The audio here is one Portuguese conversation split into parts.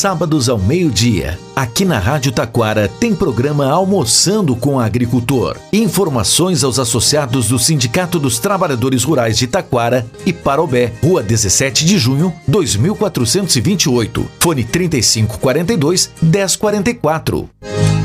sábados ao meio-dia. Aqui na Rádio Taquara tem programa Almoçando com o Agricultor. Informações aos associados do Sindicato dos Trabalhadores Rurais de Taquara e Parobé, Rua 17 de Junho, 2428. Fone 3542 1044.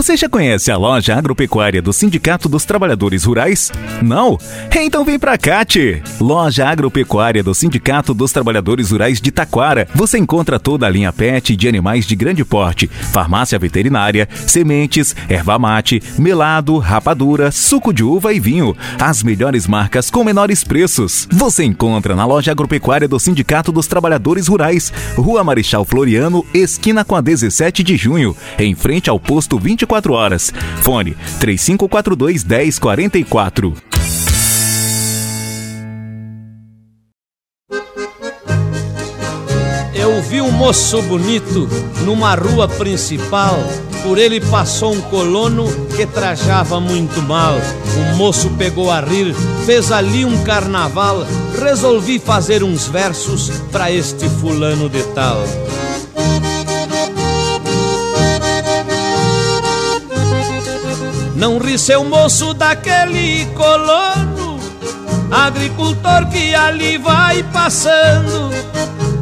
Você já conhece a loja agropecuária do Sindicato dos Trabalhadores Rurais? Não? Então vem pra Cate! Loja agropecuária do Sindicato dos Trabalhadores Rurais de Taquara. Você encontra toda a linha PET de animais de grande porte, farmácia veterinária, sementes, erva mate, melado, rapadura, suco de uva e vinho. As melhores marcas com menores preços. Você encontra na loja agropecuária do Sindicato dos Trabalhadores Rurais, Rua Marechal Floriano, esquina com a 17 de junho, em frente ao posto 24 24 horas. Fone 3542 1044. Eu vi um moço bonito numa rua principal. Por ele passou um colono que trajava muito mal. O moço pegou a rir, fez ali um carnaval. Resolvi fazer uns versos para este fulano de tal. Não ri seu moço daquele colono, agricultor que ali vai passando,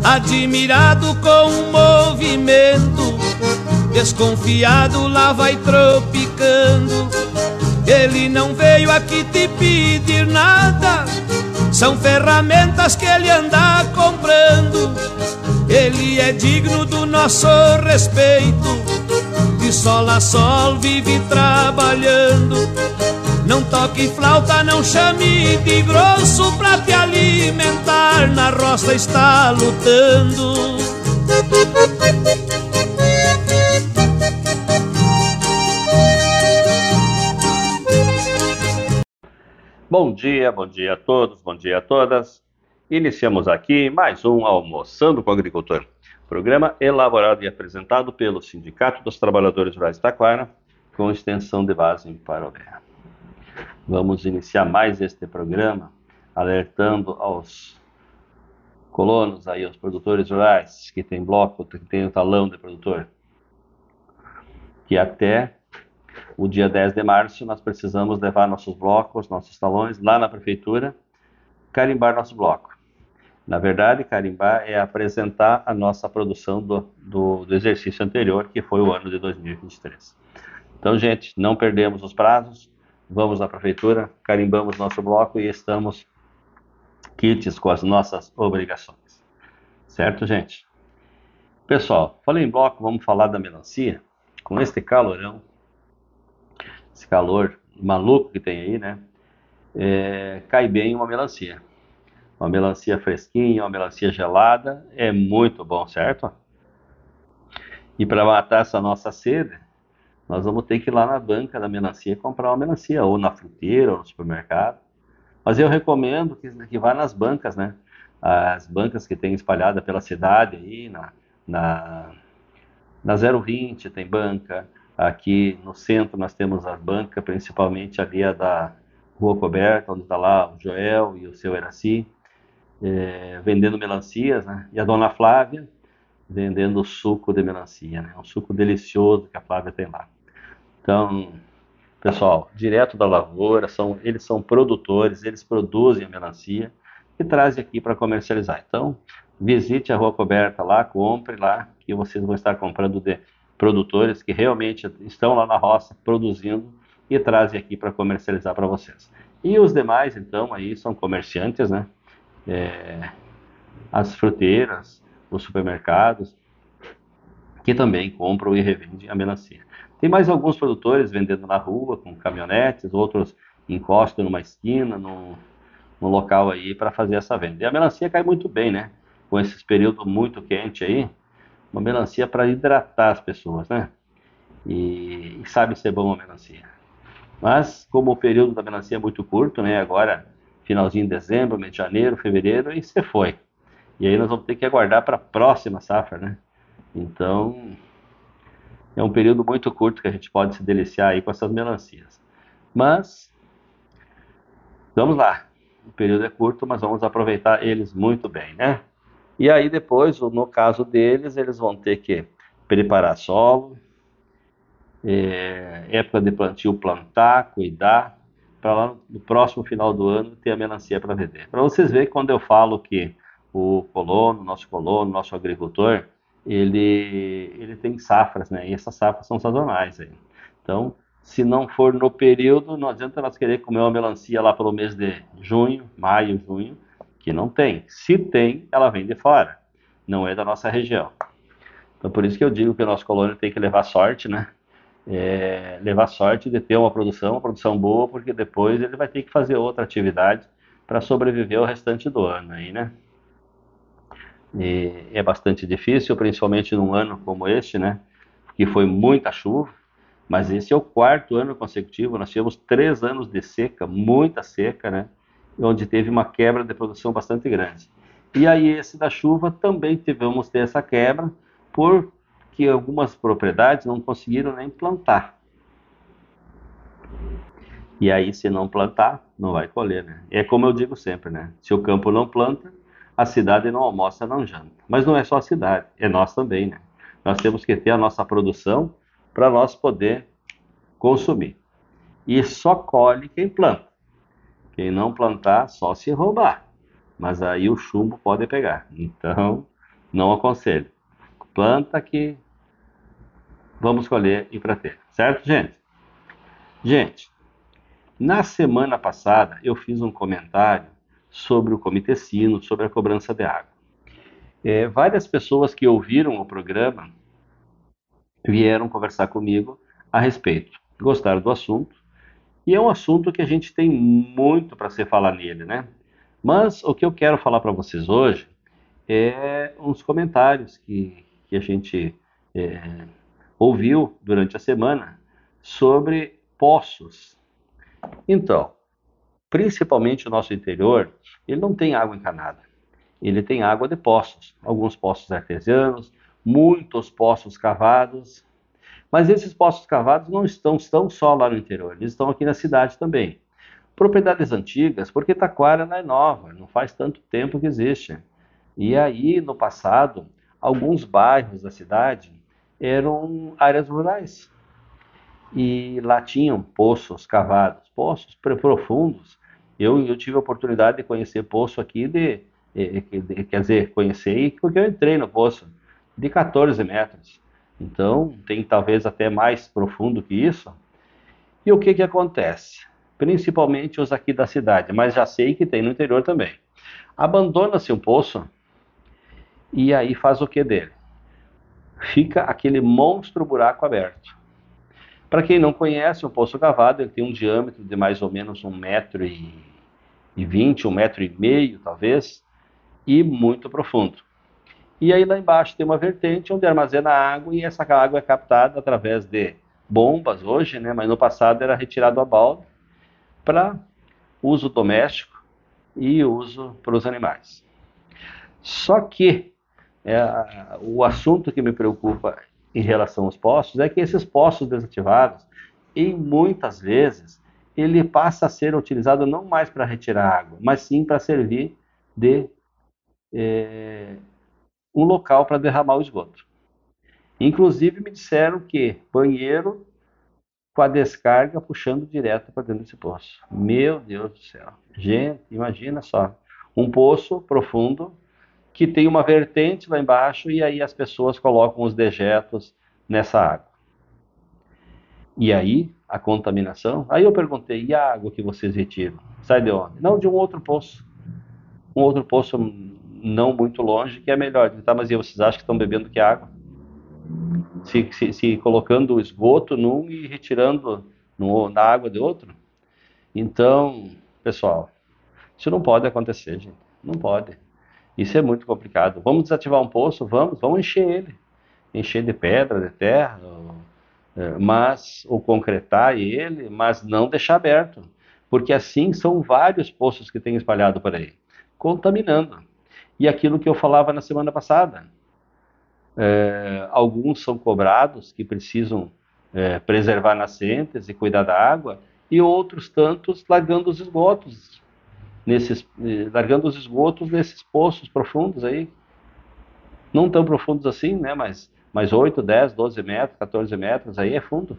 admirado com o movimento, desconfiado lá vai tropicando. Ele não veio aqui te pedir nada, são ferramentas que ele anda comprando. Ele é digno do nosso respeito de sol a sol vive trabalhando. Não toque flauta, não chame de grosso pra te alimentar. Na roça está lutando. Bom dia, bom dia a todos, bom dia a todas. Iniciamos aqui mais um Almoçando com o Agricultor. Programa elaborado e apresentado pelo Sindicato dos Trabalhadores Rurais de Taquara, com extensão de base em Parobé. Vamos iniciar mais este programa alertando aos colonos aí, aos produtores rurais que tem bloco, que tem o talão de produtor, que até o dia 10 de março nós precisamos levar nossos blocos, nossos talões lá na prefeitura, carimbar nosso bloco. Na verdade, carimbar é apresentar a nossa produção do, do, do, exercício anterior, que foi o ano de 2023. Então, gente, não perdemos os prazos, vamos à prefeitura, carimbamos nosso bloco e estamos quites com as nossas obrigações. Certo, gente? Pessoal, falei em bloco, vamos falar da melancia. Com este calorão, esse calor maluco que tem aí, né? É, cai bem uma melancia. Uma melancia fresquinha, uma melancia gelada, é muito bom, certo? E para matar essa nossa sede, nós vamos ter que ir lá na banca da melancia comprar uma melancia, ou na fruteira, ou no supermercado. Mas eu recomendo que, que vá nas bancas, né? As bancas que tem espalhada pela cidade aí, na, na, na 020 tem banca, aqui no centro nós temos as bancas, principalmente a da Rua Coberta, onde está lá o Joel e o seu Eraci é, vendendo melancias, né? E a dona Flávia vendendo suco de melancia, né? Um suco delicioso que a Flávia tem lá. Então, pessoal, direto da lavoura, são, eles são produtores, eles produzem a melancia e trazem aqui para comercializar. Então, visite a Rua Coberta lá, compre lá, que vocês vão estar comprando de produtores que realmente estão lá na roça produzindo e trazem aqui para comercializar para vocês. E os demais, então, aí são comerciantes, né? É, as fruteiras, os supermercados, que também compram e revendem a melancia. Tem mais alguns produtores vendendo na rua, com caminhonetes, outros encostam numa esquina, num, local aí para fazer essa venda. E a melancia cai muito bem, né? Com esses períodos muito quente aí, uma melancia para hidratar as pessoas, né? E, e sabe ser bom a melancia. Mas, como o período da melancia é muito curto, né? Agora finalzinho de dezembro, mês de janeiro, fevereiro, e você foi. E aí nós vamos ter que aguardar para a próxima safra, né? Então, é um período muito curto que a gente pode se deliciar aí com essas melancias. Mas, vamos lá. o período é curto, mas vamos aproveitar eles muito bem, né? E aí depois, no caso deles, eles vão ter que preparar solo, é, época de plantio plantar, cuidar, para lá no próximo final do ano ter a melancia para vender. Para vocês verem quando eu falo que o colono, nosso colono, nosso agricultor, ele, ele tem safras, né? E essas safras são sazonais. Aí. Então, se não for no período, não adianta nós querer comer uma melancia lá pelo mês de junho, maio, junho, que não tem. Se tem, ela vem de fora, não é da nossa região. Então, por isso que eu digo que o nosso colônia tem que levar sorte, né? É, levar sorte de ter uma produção, uma produção boa, porque depois ele vai ter que fazer outra atividade para sobreviver o restante do ano aí, né? E é bastante difícil, principalmente num ano como este, né? Que foi muita chuva, mas esse é o quarto ano consecutivo. Nós tivemos três anos de seca, muita seca, né? Onde teve uma quebra de produção bastante grande. E aí esse da chuva também tivemos essa quebra, porque algumas propriedades não conseguiram nem plantar. E aí, se não plantar, não vai colher, né? É como eu digo sempre, né? Se o campo não planta, a cidade não almoça, não janta. Mas não é só a cidade, é nós também, né? Nós temos que ter a nossa produção para nós poder consumir. E só colhe quem planta. Quem não plantar, só se roubar. Mas aí o chumbo pode pegar. Então, não aconselho. Planta que vamos colher e para ter. Certo, gente? Gente, na semana passada eu fiz um comentário sobre o Comitê Sino, sobre a cobrança de água. É, várias pessoas que ouviram o programa vieram conversar comigo a respeito, gostaram do assunto, e é um assunto que a gente tem muito para se falar nele, né? Mas o que eu quero falar para vocês hoje é uns comentários que, que a gente é, ouviu durante a semana sobre poços. Então, principalmente o nosso interior, ele não tem água encanada. Ele tem água de poços, alguns poços artesianos, muitos poços cavados. Mas esses poços cavados não estão, estão só lá no interior, eles estão aqui na cidade também. Propriedades antigas, porque Taquara não é nova, não faz tanto tempo que existe. E aí, no passado, alguns bairros da cidade eram áreas rurais. E lá tinham poços cavados, poços profundos, eu, eu tive a oportunidade de conhecer poço aqui de, de, de, quer dizer, conhecer porque eu entrei no poço de 14 metros. Então, tem talvez até mais profundo que isso. E o que que acontece? Principalmente os aqui da cidade, mas já sei que tem no interior também. Abandona-se um poço e aí faz o que dele? Fica aquele monstro buraco aberto. Para quem não conhece, o poço cavado ele tem um diâmetro de mais ou menos um metro e, vinte, um metro e meio, talvez, e muito profundo. E aí lá embaixo tem uma vertente onde armazena água e essa água é captada através de bombas hoje, né? Mas no passado era retirado a balde para uso doméstico e uso para os animais. Só que é, o assunto que me preocupa em relação aos postos é que esses postos desativados, em muitas vezes, ele passa a ser utilizado não mais para retirar água, mas sim para servir de é, um local para derramar o esgoto. Inclusive me disseram que banheiro com a descarga puxando direto para dentro desse poço. Meu Deus do céu. Gente, imagina só. Um poço profundo que tem uma vertente lá embaixo e aí as pessoas colocam os dejetos nessa água. E aí, a contaminação. Aí eu perguntei: e a água que vocês retiram? Sai de onde? Não, de um outro poço. Um outro poço não muito longe, que é melhor. Tá, mas e vocês acham que estão bebendo que água? Se, se, se colocando o esgoto num e retirando no, na água de outro? Então, pessoal, isso não pode acontecer, gente. Não pode. Isso é muito complicado. Vamos desativar um poço? Vamos, vamos encher ele. Encher de pedra, de terra, é, mas, ou concretar ele, mas não deixar aberto. Porque assim são vários poços que tem espalhado por aí, contaminando. E aquilo que eu falava na semana passada, é, alguns são cobrados que precisam é, preservar nascentes e cuidar da água, e outros tantos largando os esgotos nesses, eh, largando os esgotos nesses poços profundos aí. Não tão profundos assim, né? Mas, mas 8, 10, 12 metros, 14 metros, aí é fundo.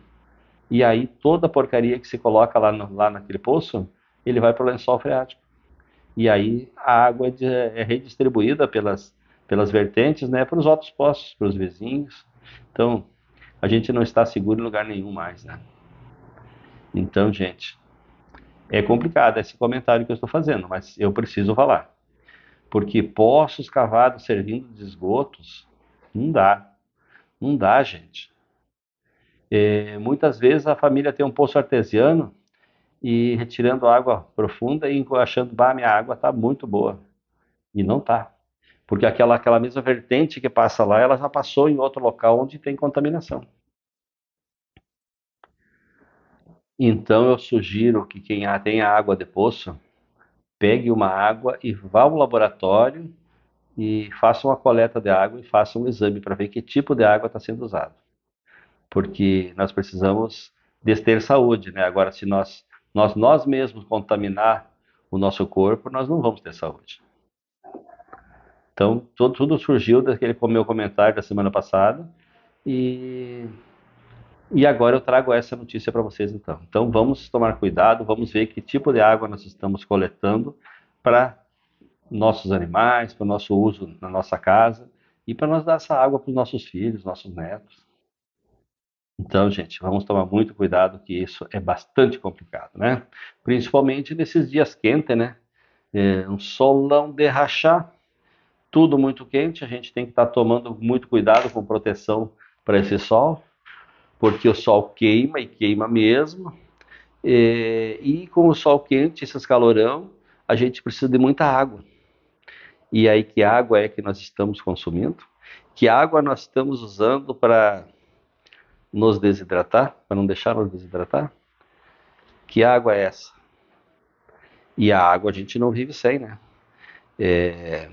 E aí toda a porcaria que se coloca lá, no, lá naquele poço, ele vai para o lençol freático. E aí a água é, de, é redistribuída pelas, pelas vertentes, né? Para os outros poços, para os vizinhos. Então, a gente não está seguro em lugar nenhum mais, né? Então, gente, é complicado esse comentário que eu estou fazendo, mas eu preciso falar. Porque poços cavados servindo de esgotos, não dá. Não dá, gente. É, muitas vezes a família tem um poço artesiano e retirando água profunda e achando, bah, minha água está muito boa. E não está. Porque aquela, aquela mesma vertente que passa lá, ela já passou em outro local onde tem contaminação. Então eu sugiro que quem tem água de poço, pegue uma água e vá ao laboratório e faça uma coleta de água e faça um exame para ver que tipo de água está sendo usado. Porque nós precisamos ter saúde, né? Agora, se nós, nós, nós mesmos contaminar o nosso corpo, nós não vamos ter saúde. Então, tudo, tudo surgiu daquele meu comentário da semana passada e, e agora eu trago essa notícia para vocês então. Então, vamos tomar cuidado, vamos ver que tipo de água nós estamos coletando para nossos animais, para o nosso uso na nossa casa e para nós dar essa água para os nossos filhos, nossos netos. Então, gente, vamos tomar muito cuidado que isso é bastante complicado, né? Principalmente nesses dias quentes, né? É um solão de rachar tudo muito quente, a gente tem que estar tá tomando muito cuidado com proteção para esse sol, porque o sol queima e queima mesmo. E, e com o sol quente, esses calorão, a gente precisa de muita água. E aí, que água é que nós estamos consumindo? Que água nós estamos usando para nos desidratar, para não deixar nos desidratar? Que água é essa? E a água a gente não vive sem, né? É,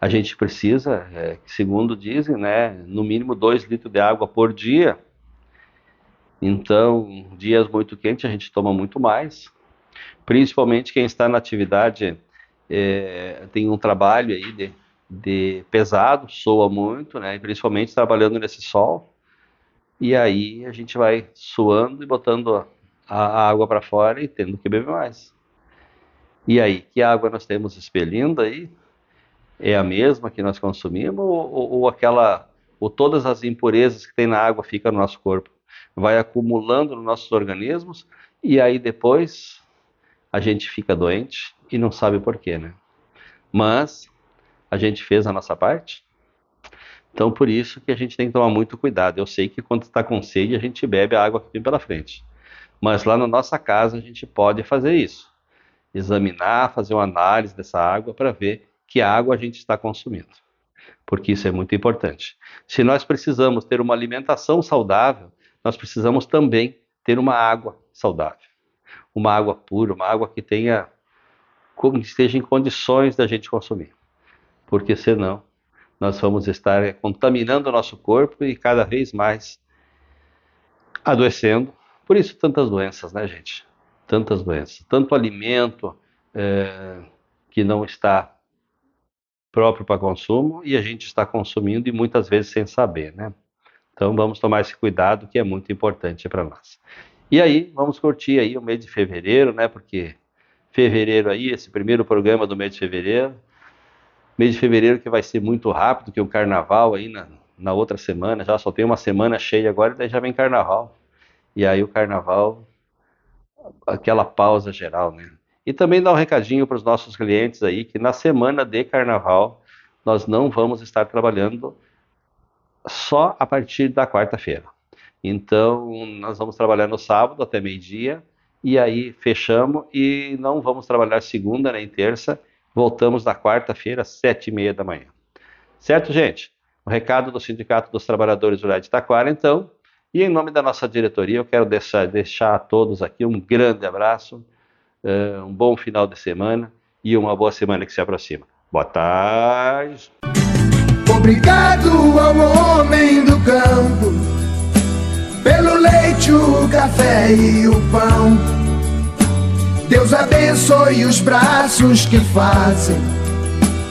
a gente precisa, é, segundo dizem, né, no mínimo 2 litros de água por dia. Então, dias muito quentes a gente toma muito mais. Principalmente quem está na atividade é, tem um trabalho aí de, de pesado, soa muito, né, principalmente trabalhando nesse sol. E aí a gente vai suando e botando a, água para fora e tendo que beber mais. E aí, que água nós temos expelindo aí? é a mesma que nós consumimos ou, ou aquela ou todas as impurezas que tem na água ficam no nosso corpo? Vai acumulando nos nossos organismos e aí depois a gente fica doente e não sabe por quê, né? Mas a gente fez a nossa parte. Então por isso que a gente tem que tomar muito cuidado. Eu sei que quando está com sede a gente bebe a água que vem pela frente. Mas lá na nossa casa a gente pode fazer isso. Examinar, fazer uma análise dessa água para ver que água a gente está consumindo, porque isso é muito importante. Se nós precisamos ter uma alimentação saudável, nós precisamos também ter uma água saudável, uma água pura, uma água que tenha que esteja em condições da gente consumir, porque senão nós vamos estar contaminando o nosso corpo e cada vez mais adoecendo. Por isso tantas doenças, né, gente? Tantas doenças, tanto alimento é, que não está próprio para consumo e a gente está consumindo e muitas vezes sem saber, né? Então vamos tomar esse cuidado que é muito importante para nós. E aí, vamos curtir aí o mês de fevereiro, né? Porque fevereiro aí, esse primeiro programa do mês de fevereiro, mês de fevereiro que vai ser muito rápido, que o carnaval aí na, na outra semana, já só tem uma semana cheia agora daí já vem carnaval. E aí o carnaval, aquela pausa geral, né? E também dar um recadinho para os nossos clientes aí que na semana de carnaval nós não vamos estar trabalhando só a partir da quarta-feira. Então, nós vamos trabalhar no sábado até meio-dia e aí fechamos e não vamos trabalhar segunda nem terça. Voltamos na quarta-feira, sete e meia da manhã. Certo, gente? O recado do Sindicato dos Trabalhadores Rurais de Taquara, então. E em nome da nossa diretoria, eu quero deixar, deixar a todos aqui um grande abraço uh, um bom final de semana e uma boa semana que se aproxima. Boa tarde. Obrigado ao homem do campo pelo leite, o café e o pão. Deus abençoe os braços que fazem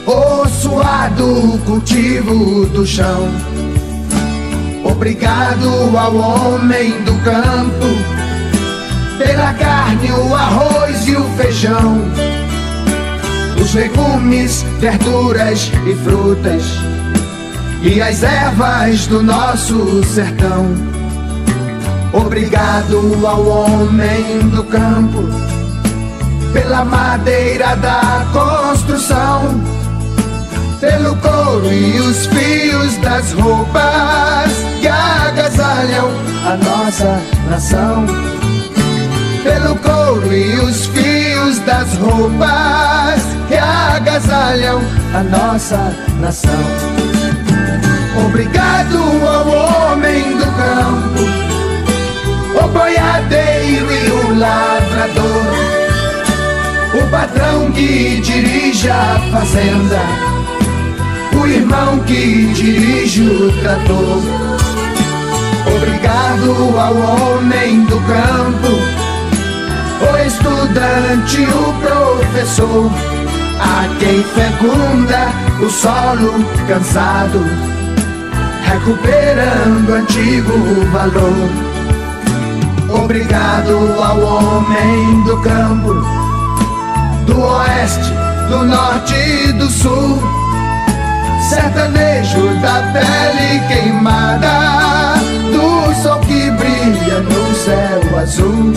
o suado cultivo do chão. Obrigado ao homem do campo pela carne, o arroz e o feijão, os legumes, verduras e frutas e as ervas do nosso sertão. Obrigado ao homem do campo pela madeira da construção, pelo couro e os fios das roupas que agasalham a nossa nação. Pelo couro e os fios das roupas que agasalham a nossa nação. Obrigado ao homem do campo o boiadeiro e o lavrador, o patrão que dirige a fazenda, o irmão que dirige o trator. Obrigado ao homem do campo, o estudante, o professor, a quem fecunda o solo cansado, recuperando antigo valor. Obrigado ao homem do campo, do oeste, do norte e do sul. Sertanejo da pele queimada, do sol que brilha no céu azul.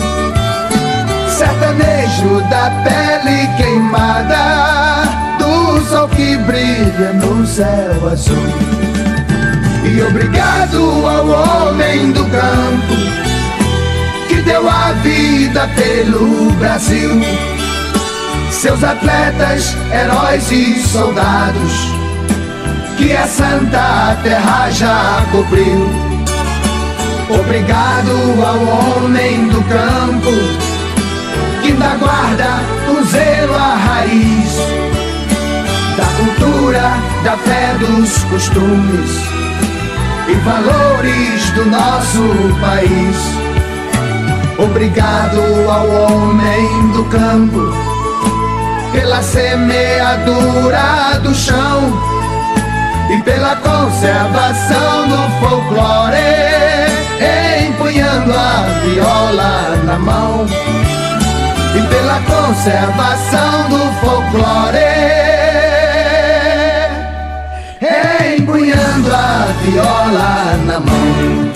Sertanejo da pele queimada, do sol que brilha no céu azul. E obrigado ao homem do campo deu a vida pelo Brasil. Seus atletas, heróis e soldados, que a Santa Terra já cobriu. Obrigado ao homem do campo, que ainda guarda o zelo a raiz da cultura, da fé dos costumes e valores do nosso país. Obrigado ao homem do campo pela semeadura do chão e pela conservação do folclore, empunhando a viola na mão. E pela conservação do folclore, viola na mão.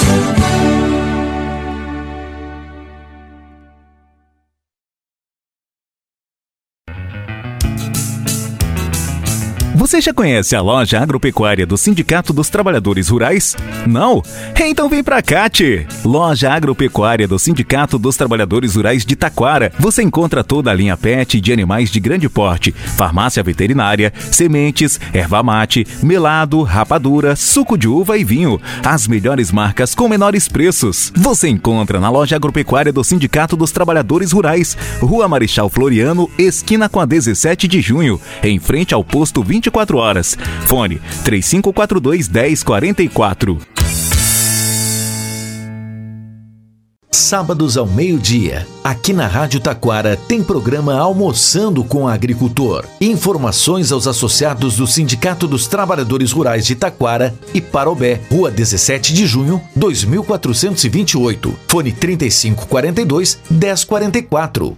Você já conhece a loja agropecuária do Sindicato dos Trabalhadores Rurais? Não? Então vem pra CAT! Loja agropecuária do Sindicato dos Trabalhadores Rurais de Taquara. Você encontra toda a linha PET de animais de grande porte, farmácia veterinária, sementes, erva mate, melado, rapadura, suco de uva e vinho. As melhores marcas com menores preços. Você encontra na loja agropecuária do Sindicato dos Trabalhadores Rurais, Rua Marechal Floriano, esquina com a 17 de junho, em frente ao posto 24 24 horas. Fone 3542 1044. Sábados ao meio-dia, aqui na Rádio Taquara tem programa Almoçando com o Agricultor. Informações aos associados do Sindicato dos Trabalhadores Rurais de Taquara e Parobé, Rua 17 de Junho, 2428. Fone 3542 1044.